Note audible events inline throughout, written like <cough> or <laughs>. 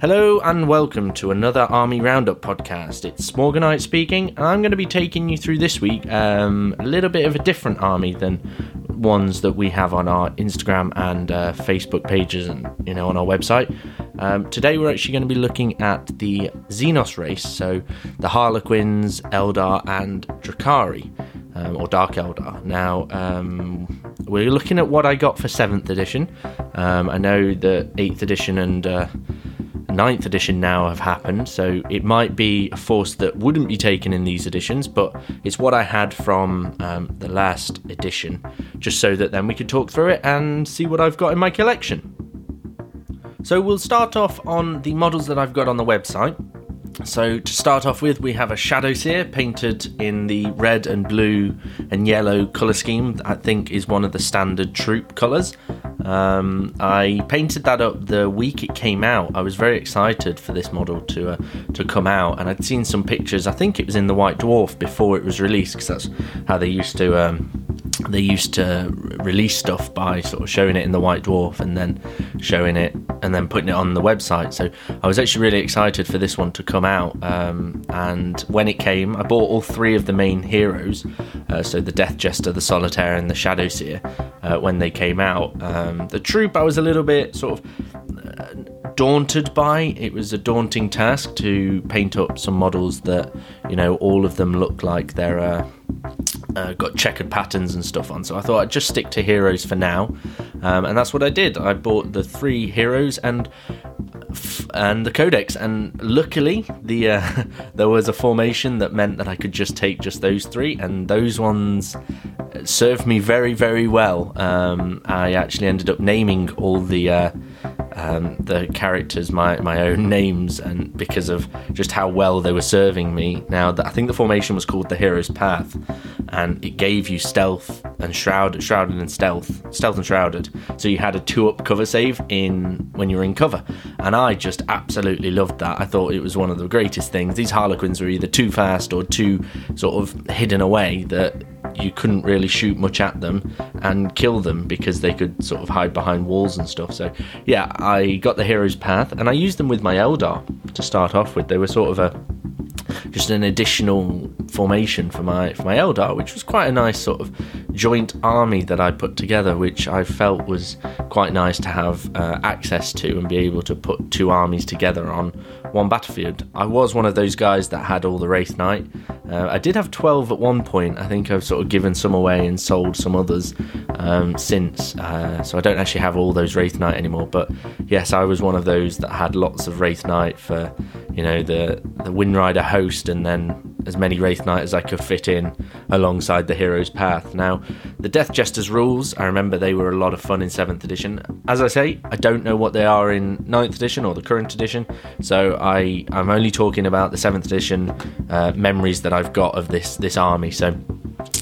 Hello and welcome to another Army Roundup podcast. It's Morganite speaking, and I'm going to be taking you through this week um, a little bit of a different army than ones that we have on our Instagram and uh, Facebook pages and you know on our website. Um, today we're actually going to be looking at the Xenos race, so the Harlequins, Eldar, and Drukhari, um, or Dark Eldar. Now um, we're looking at what I got for seventh edition. Um, I know that eighth edition and uh, ninth edition now have happened, so it might be a force that wouldn't be taken in these editions, but it's what I had from um, the last edition, just so that then we could talk through it and see what I've got in my collection. So we'll start off on the models that I've got on the website. So to start off with, we have a Shadow Seer painted in the red and blue and yellow colour scheme. I think is one of the standard troop colours. Um, I painted that up the week it came out. I was very excited for this model to uh, to come out, and I'd seen some pictures. I think it was in the White Dwarf before it was released, because that's how they used to um, they used to release stuff by sort of showing it in the White Dwarf and then showing it and then putting it on the website. So I was actually really excited for this one to come out. Um, and when it came, I bought all three of the main heroes. Uh, so the Death Jester, the Solitaire, and the Shadowseer uh, when they came out. Um, the troop, I was a little bit sort of uh, daunted by. It was a daunting task to paint up some models that, you know, all of them look like they're uh, uh, got checkered patterns and stuff on. So I thought I'd just stick to heroes for now, um, and that's what I did. I bought the three heroes and and the codex, and luckily the uh, <laughs> there was a formation that meant that I could just take just those three, and those ones served me very very well. Um, I actually ended up naming all the. Uh, um, the characters my, my own names and because of just how well they were serving me. Now, I think the formation was called the Hero's Path, and it gave you stealth and shrouded, shrouded and stealth, stealth and shrouded. So you had a two up cover save in when you were in cover, and I just absolutely loved that. I thought it was one of the greatest things. These Harlequins were either too fast or too sort of hidden away that you couldn't really shoot much at them and kill them because they could sort of hide behind walls and stuff. So yeah, I got the hero's path and I used them with my Eldar to start off with. They were sort of a just an additional formation for my for my Eldar, which was quite a nice sort of joint army that I put together, which I felt was quite nice to have uh, access to and be able to put two armies together on one battlefield. I was one of those guys that had all the Wraith Knight. Uh, I did have 12 at one point. I think I've sort of given some away and sold some others um, since. Uh, so I don't actually have all those Wraith Knight anymore. But yes, I was one of those that had lots of Wraith Knight for, you know, the, the Wind Rider host and then as many Wraith Knight as I could fit in alongside the hero's path. Now, the Death Jester's rules, I remember they were a lot of fun in 7th edition. As I say, I don't know what they are in 9th edition or the current edition, so I, I'm only talking about the 7th edition uh, memories that I've got of this, this army. So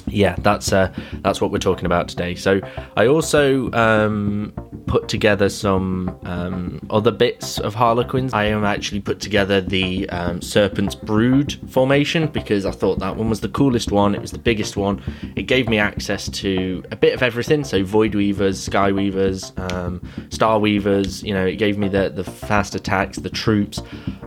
yeah, that's uh, that's what we're talking about today. So I also um, put together some um, other bits of Harlequins. I am actually put together the um, Serpent's Brood formation because I thought that one was the coolest one. It was the biggest one. It gave me access to a bit of everything. So Void Weavers, Sky Weavers, um, Star Weavers. You know, it gave me the the fast attacks, the troops.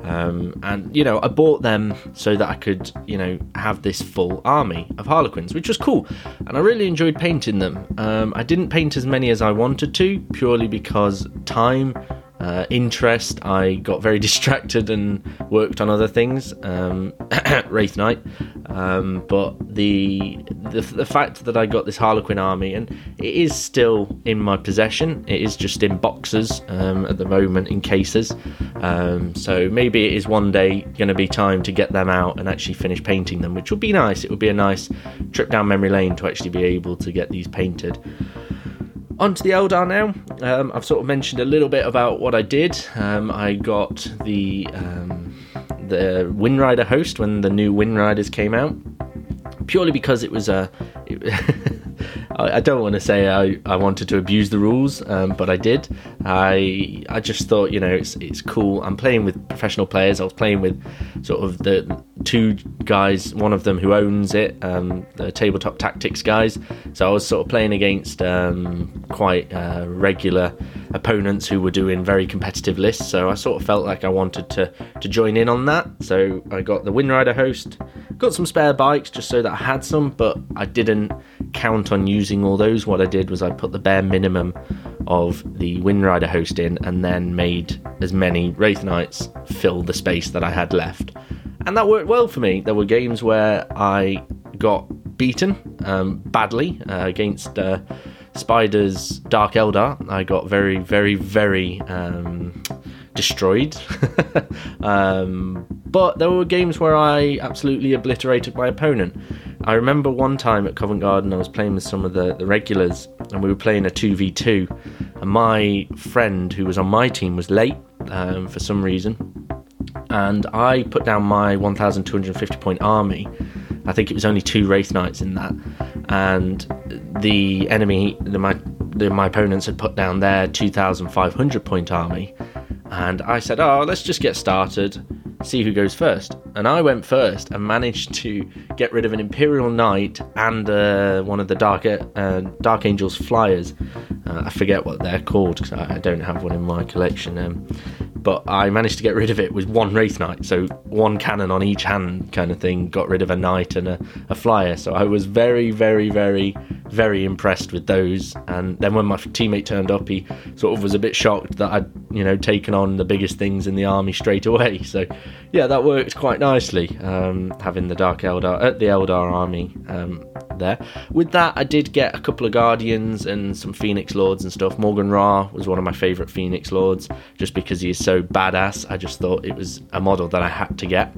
Um, and you know, I bought them so that I could, you know, have this full army of Harlequins, which was cool, and I really enjoyed painting them. Um, I didn't paint as many as I wanted to, purely because time uh, interest. I got very <laughs> distracted and worked on other things, um, <clears throat> Wraith Knight. Um, but the, the the fact that I got this Harlequin army and it is still in my possession. It is just in boxes um, at the moment in cases. Um, so maybe it is one day going to be time to get them out and actually finish painting them, which would be nice. It would be a nice trip down memory lane to actually be able to get these painted. On to the Eldar now. Um, I've sort of mentioned a little bit about what I did. Um, I got the um, the Wind Rider host when the new Wind Riders came out, purely because it was a. It, <laughs> I, I don't want to say I, I wanted to abuse the rules, um, but I did. I I just thought you know it's it's cool. I'm playing with professional players. I was playing with sort of the two guys, one of them who owns it, um, the tabletop tactics guys. So I was sort of playing against um, quite uh, regular opponents who were doing very competitive lists. So I sort of felt like I wanted to to join in on that. So I got the Windrider host, got some spare bikes just so that I had some, but I didn't count on using all those. What I did was I put the bare minimum of the Windrider host in, and then made as many Wraith Knights fill the space that I had left. And that worked well for me. There were games where I got beaten um, badly uh, against uh, Spider's Dark Eldar. I got very, very, very um, destroyed. <laughs> um, but there were games where I absolutely obliterated my opponent. I remember one time at Covent Garden, I was playing with some of the, the regulars, and we were playing a 2v2. And my friend who was on my team was late um, for some reason. And I put down my 1250 point army. I think it was only two Wraith Knights in that. And the enemy, the, my, the, my opponents had put down their 2500 point army. And I said, Oh, let's just get started see who goes first. And I went first and managed to get rid of an Imperial Knight and uh, one of the Dark uh, Dark Angels flyers. Uh, I forget what they're called because I, I, don't have one in my collection. Um, but I managed to get rid of it with one Wraith Knight, so one cannon on each hand, kind of thing. Got rid of a knight and a, a flyer. So I was very, very, very, very impressed with those. And then when my teammate turned up, he sort of was a bit shocked that I'd, you know, taken on the biggest things in the army straight away. So yeah, that worked quite nicely. Um, having the Dark Eldar, uh, the Eldar army um, there. With that, I did get a couple of Guardians and some Phoenix Lords and stuff. Maugan Ra was one of my favourite Phoenix Lords, just because he is so badass. I just thought it was a model that I had to get.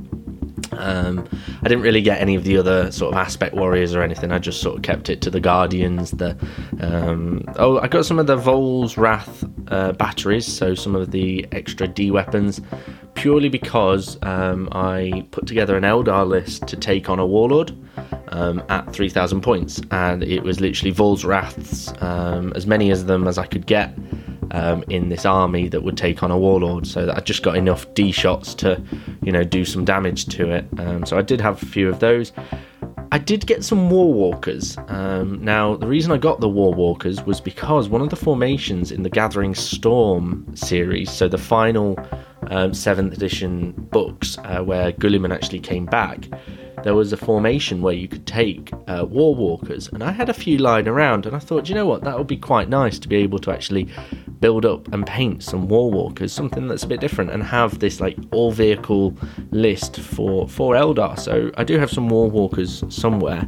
Um, I didn't really get any of the other sort of aspect warriors or anything. I just sort of kept it to the guardians. The um, oh, I got some of the Vaul's Wrath uh, batteries, so some of the extra D weapons, purely because um, I put together an Eldar list to take on a warlord um, at 3,000 points, and it was literally Vaul's Wraths, um, as many of them as I could get um, in this army that would take on a warlord, so that I just got enough D shots to, you know, do some damage to it. Um, so I did have a few of those. I did get some War Walkers. Um, now, the reason I got the War Walkers was because one of the formations in the Gathering Storm series, so the final um, seventh edition books uh, where Guilliman actually came back, there was a formation where you could take uh, war walkers, and I had a few lying around, and I thought, you know what, that would be quite nice to be able to actually build up and paint some war walkers, something that's a bit different, and have this like all vehicle list for for Eldar. So I do have some war walkers somewhere,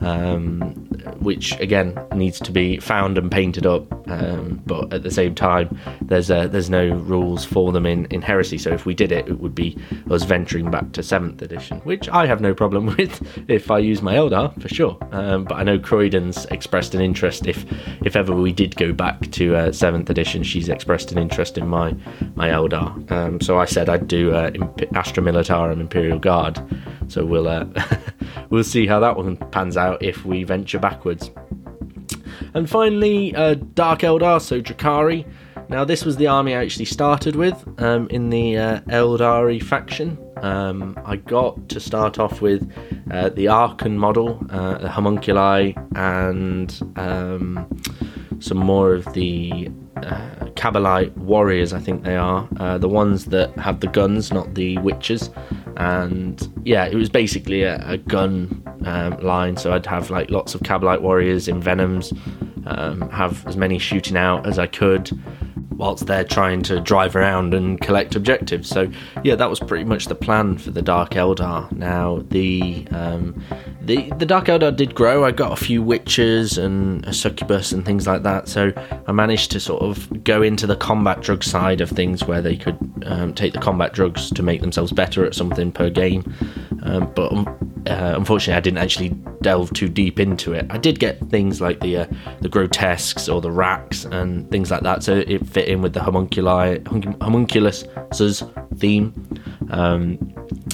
um, which again needs to be found and painted up. Um, but at the same time, there's uh, there's no rules for them in in Heresy. So if we did it, it would be us venturing back to seventh edition, which I have no problem <laughs> with if I use my Eldar for sure. Um, but I know Croydon's expressed an interest if if ever we did go back to uh, seventh edition she's expressed an interest in my my Eldar. Um, so I said I'd do uh, Astra Militarum Imperial Guard. So we'll uh, <laughs> we'll see how that one pans out if we venture backwards. And finally, uh, Dark Eldar, so Drukhari. Now, this was the army I actually started with um, in the uh, Eldari faction. Um, I got to start off with uh, the Archon model, uh, the homunculi, and um, some more of the uh, Kabalite warriors, I think they are. Uh, the ones that have the guns, not the witches. And yeah, it was basically a, a gun um, line. So I'd have like lots of Kabalite warriors in Venoms, um, have as many shooting out as I could whilst they're trying to drive around and collect objectives. So yeah, that was pretty much the plan for the Dark Eldar. Now the um, the the Dark Eldar did grow. I got a few witches and a succubus and things like that. So I managed to sort of go into the combat drug side of things where they could um, take the combat drugs to make themselves better at something per game. Um, but um, uh, unfortunately, I didn't actually delve too deep into it. I did get things like the uh, the grotesques or the Wracks and things like that, so it fit in with the homunculi homunculus's theme. Um,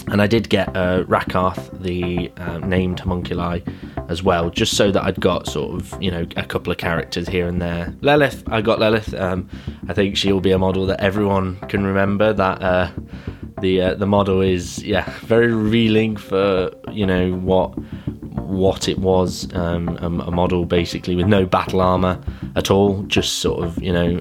and I did get uh, Rakarth, the uh, named homunculi, as well, just so that I'd got sort of you know a couple of characters here and there. Lelith, I got Lelith. Um, I think she'll be a model that everyone can remember. That uh, the uh, the model is yeah very revealing for you know what what it was um, a, model basically with no battle armor at all, just sort of you know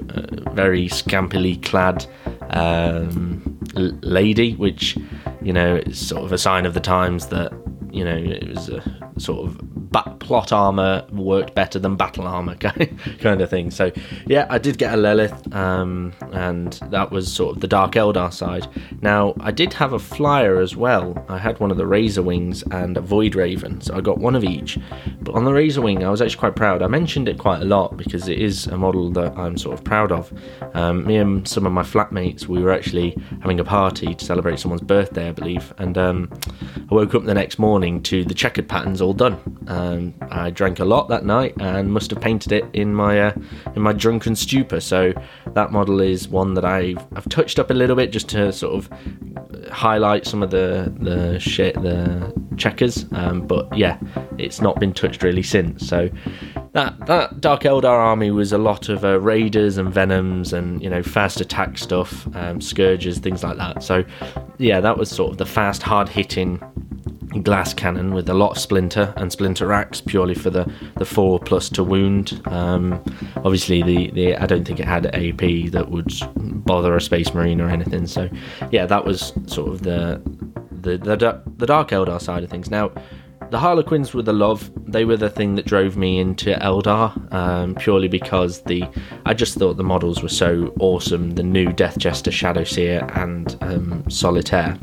very scampily clad um, lady, which you know is sort of a sign of the times that you know it was a sort of plot armor worked better than battle armor <laughs> kind of thing. So yeah, I did get a Lilith, um, and that was sort of the Dark Eldar side. Now I did have a flyer as well. I had one of the Razor Wings and a Void Raven, so I got one of each. But on the Razor Wing, I was actually quite proud. I mentioned it quite a lot because it is a model that I'm sort of proud of. Um, me and some of my flatmates, we were actually having a party to celebrate someone's birthday, I believe, and um, I woke up the next morning to the checkered patterns all done. Um, I drank a lot that night and must have painted it in my uh, in my drunken stupor. So that model is one that I've, I've touched up a little bit just to sort of highlight some of the the shit the checkers. Um, but yeah, it's not been touched really since. So that that Dark Eldar army was a lot of uh, raiders and venoms and you know fast attack stuff, um, scourges, things like that. So yeah, that was sort of the fast, hard hitting glass cannon with a lot of splinter and splinter racks purely for the, the four plus to wound. Um, obviously, the, the I don't think it had AP that would bother a space marine or anything. So, yeah, that was sort of the the the, the Dark Eldar side of things. Now, the Harlequins were the love. They were the thing that drove me into Eldar, um, purely because the I just thought the models were so awesome. The new Death Jester, Shadowseer, and um, Solitaire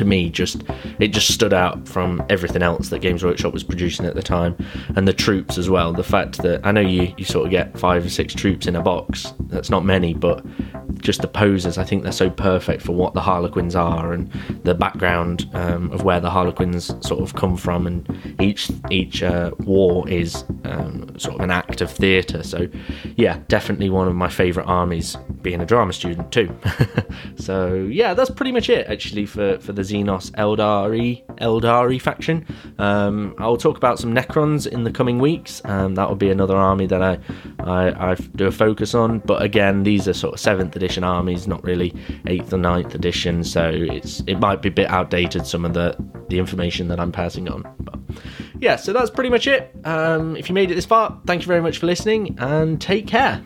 to me just it just stood out from everything else that Games Workshop was producing at the time, and the troops as well. The fact that I know you you sort of get five or six troops in a box. That's not many, but just the poses. I think they're so perfect for what the Harlequins are and the background um, of where the Harlequins sort of come from, and each each uh, war is um, sort of an act of theatre. So, yeah, definitely one of my favourite armies. Being a drama student too. <laughs> so yeah, that's pretty much it actually for for the Xenos Eldari Eldari faction. Um, I'll talk about some Necrons in the coming weeks. Um, that will be another army that I, I I do a focus on. But again, these are sort of seventh edition armies, not really eighth or ninth edition. So it's it might be a bit outdated some of the the information that I'm passing on. But yeah, so that's pretty much it. Um, if you made it this far, thank you very much for listening and take care.